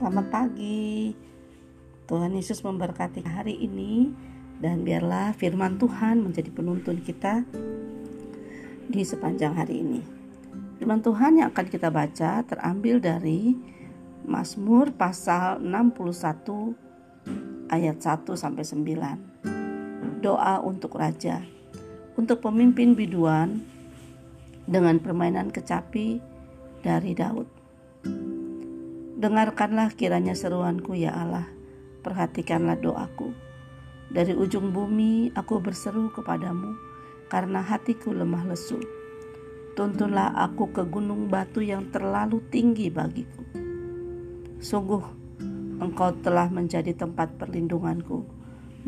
selamat pagi. Tuhan Yesus memberkati hari ini dan biarlah firman Tuhan menjadi penuntun kita di sepanjang hari ini. Firman Tuhan yang akan kita baca terambil dari Mazmur pasal 61 ayat 1 sampai 9. Doa untuk raja, untuk pemimpin biduan dengan permainan kecapi dari Daud. Dengarkanlah kiranya seruanku ya Allah, perhatikanlah doaku. Dari ujung bumi aku berseru kepadamu karena hatiku lemah lesu. Tuntunlah aku ke gunung batu yang terlalu tinggi bagiku. Sungguh engkau telah menjadi tempat perlindunganku,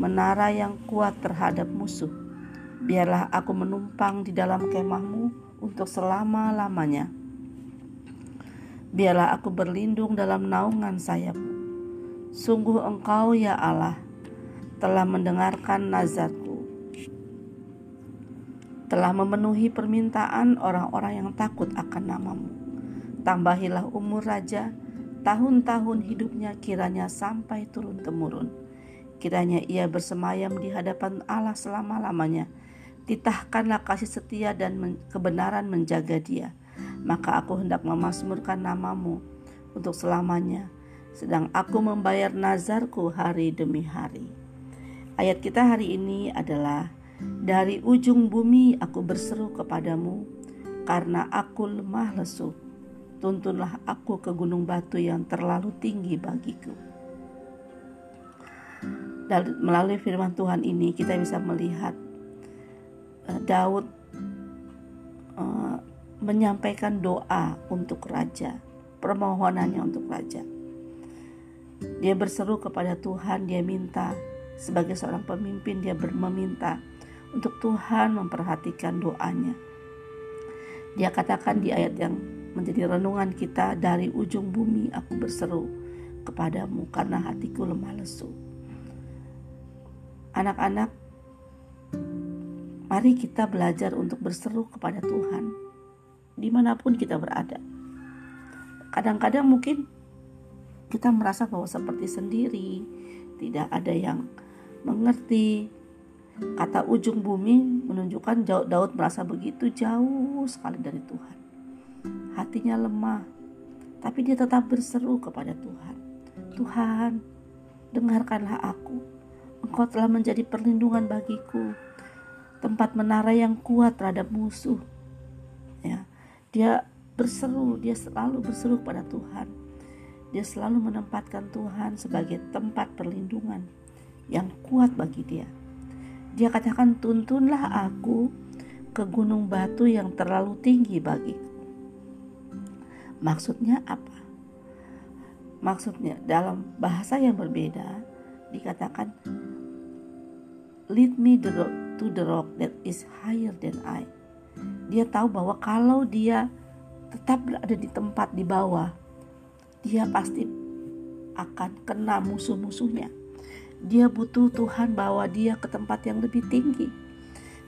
menara yang kuat terhadap musuh. Biarlah aku menumpang di dalam kemahmu untuk selama-lamanya. Biarlah aku berlindung dalam naungan sayapmu. Sungguh engkau ya Allah, telah mendengarkan nazarku, telah memenuhi permintaan orang-orang yang takut akan namamu. Tambahilah umur raja, tahun-tahun hidupnya kiranya sampai turun-temurun. Kiranya ia bersemayam di hadapan Allah selama-lamanya. Titahkanlah kasih setia dan kebenaran menjaga dia. Maka aku hendak memasmurkan namamu untuk selamanya. Sedang aku membayar nazarku hari demi hari. Ayat kita hari ini adalah dari ujung bumi aku berseru kepadamu karena aku lemah lesu. Tuntunlah aku ke gunung batu yang terlalu tinggi bagiku. Dan melalui firman Tuhan ini kita bisa melihat uh, Daud uh, menyampaikan doa untuk raja, permohonannya untuk raja. Dia berseru kepada Tuhan, dia minta sebagai seorang pemimpin dia meminta untuk Tuhan memperhatikan doanya. Dia katakan di ayat yang menjadi renungan kita dari ujung bumi aku berseru kepadamu karena hatiku lemah lesu. Anak-anak, mari kita belajar untuk berseru kepada Tuhan di mana pun kita berada. Kadang-kadang mungkin kita merasa bahwa seperti sendiri, tidak ada yang mengerti. Kata ujung bumi menunjukkan Daud merasa begitu jauh sekali dari Tuhan. Hatinya lemah, tapi dia tetap berseru kepada Tuhan. Tuhan, dengarkanlah aku. Engkau telah menjadi perlindungan bagiku, tempat menara yang kuat terhadap musuh. Ya, dia berseru, dia selalu berseru kepada Tuhan. Dia selalu menempatkan Tuhan sebagai tempat perlindungan yang kuat bagi dia. Dia katakan, "Tuntunlah aku ke gunung batu yang terlalu tinggi bagiku." Maksudnya apa? Maksudnya dalam bahasa yang berbeda dikatakan lead me to the rock that is higher than I. Dia tahu bahwa kalau dia tetap berada di tempat di bawah, dia pasti akan kena musuh-musuhnya dia butuh Tuhan bawa dia ke tempat yang lebih tinggi.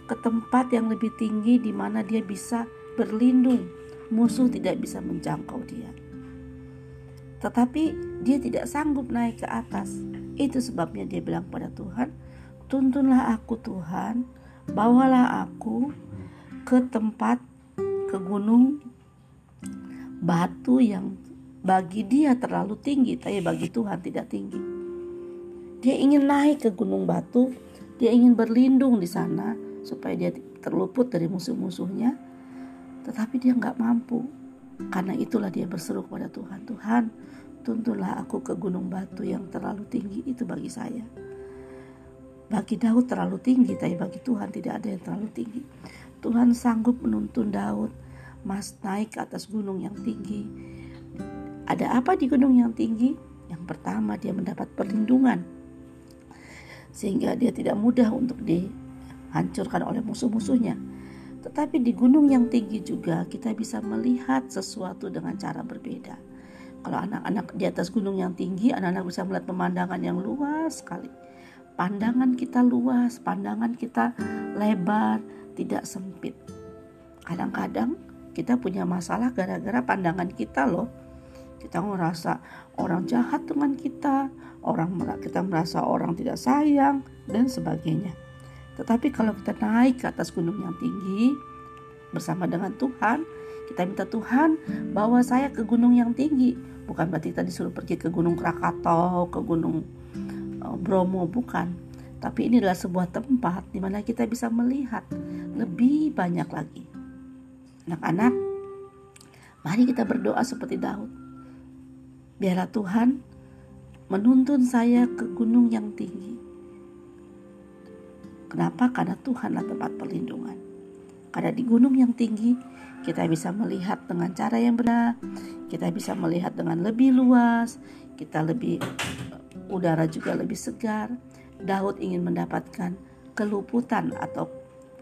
Ke tempat yang lebih tinggi di mana dia bisa berlindung. Musuh tidak bisa menjangkau dia. Tetapi dia tidak sanggup naik ke atas. Itu sebabnya dia bilang pada Tuhan, "Tuntunlah aku Tuhan, bawalah aku ke tempat ke gunung batu yang bagi dia terlalu tinggi, tapi bagi Tuhan tidak tinggi." Dia ingin naik ke gunung batu, dia ingin berlindung di sana supaya dia terluput dari musuh-musuhnya. Tetapi dia nggak mampu. Karena itulah dia berseru kepada Tuhan. Tuhan, tuntunlah aku ke gunung batu yang terlalu tinggi itu bagi saya. Bagi Daud terlalu tinggi, tapi bagi Tuhan tidak ada yang terlalu tinggi. Tuhan sanggup menuntun Daud mas naik ke atas gunung yang tinggi. Ada apa di gunung yang tinggi? Yang pertama dia mendapat perlindungan sehingga dia tidak mudah untuk dihancurkan oleh musuh-musuhnya. Tetapi di gunung yang tinggi juga kita bisa melihat sesuatu dengan cara berbeda. Kalau anak-anak di atas gunung yang tinggi, anak-anak bisa melihat pemandangan yang luas sekali. Pandangan kita luas, pandangan kita lebar, tidak sempit. Kadang-kadang kita punya masalah gara-gara pandangan kita loh. kita merasa orang jahat dengan kita, orang kita merasa orang tidak sayang dan sebagainya. Tetapi kalau kita naik ke atas gunung yang tinggi bersama dengan Tuhan, kita minta Tuhan bawa saya ke gunung yang tinggi. Bukan berarti kita disuruh pergi ke gunung Krakatau, ke gunung Bromo, bukan. Tapi ini adalah sebuah tempat di mana kita bisa melihat lebih banyak lagi. Anak-anak, mari kita berdoa seperti Daud. Biarlah Tuhan menuntun saya ke gunung yang tinggi. Kenapa? Karena Tuhanlah tempat perlindungan. Karena di gunung yang tinggi kita bisa melihat dengan cara yang benar, kita bisa melihat dengan lebih luas, kita lebih udara juga lebih segar. Daud ingin mendapatkan keluputan atau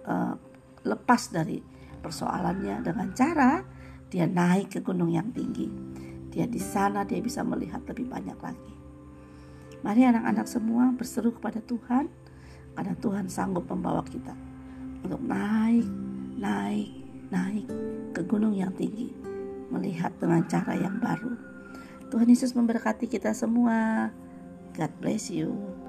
uh, lepas dari persoalannya dengan cara dia naik ke gunung yang tinggi dia di sana dia bisa melihat lebih banyak lagi. Mari anak-anak semua berseru kepada Tuhan karena Tuhan sanggup membawa kita untuk naik, naik, naik ke gunung yang tinggi, melihat dengan cara yang baru. Tuhan Yesus memberkati kita semua. God bless you.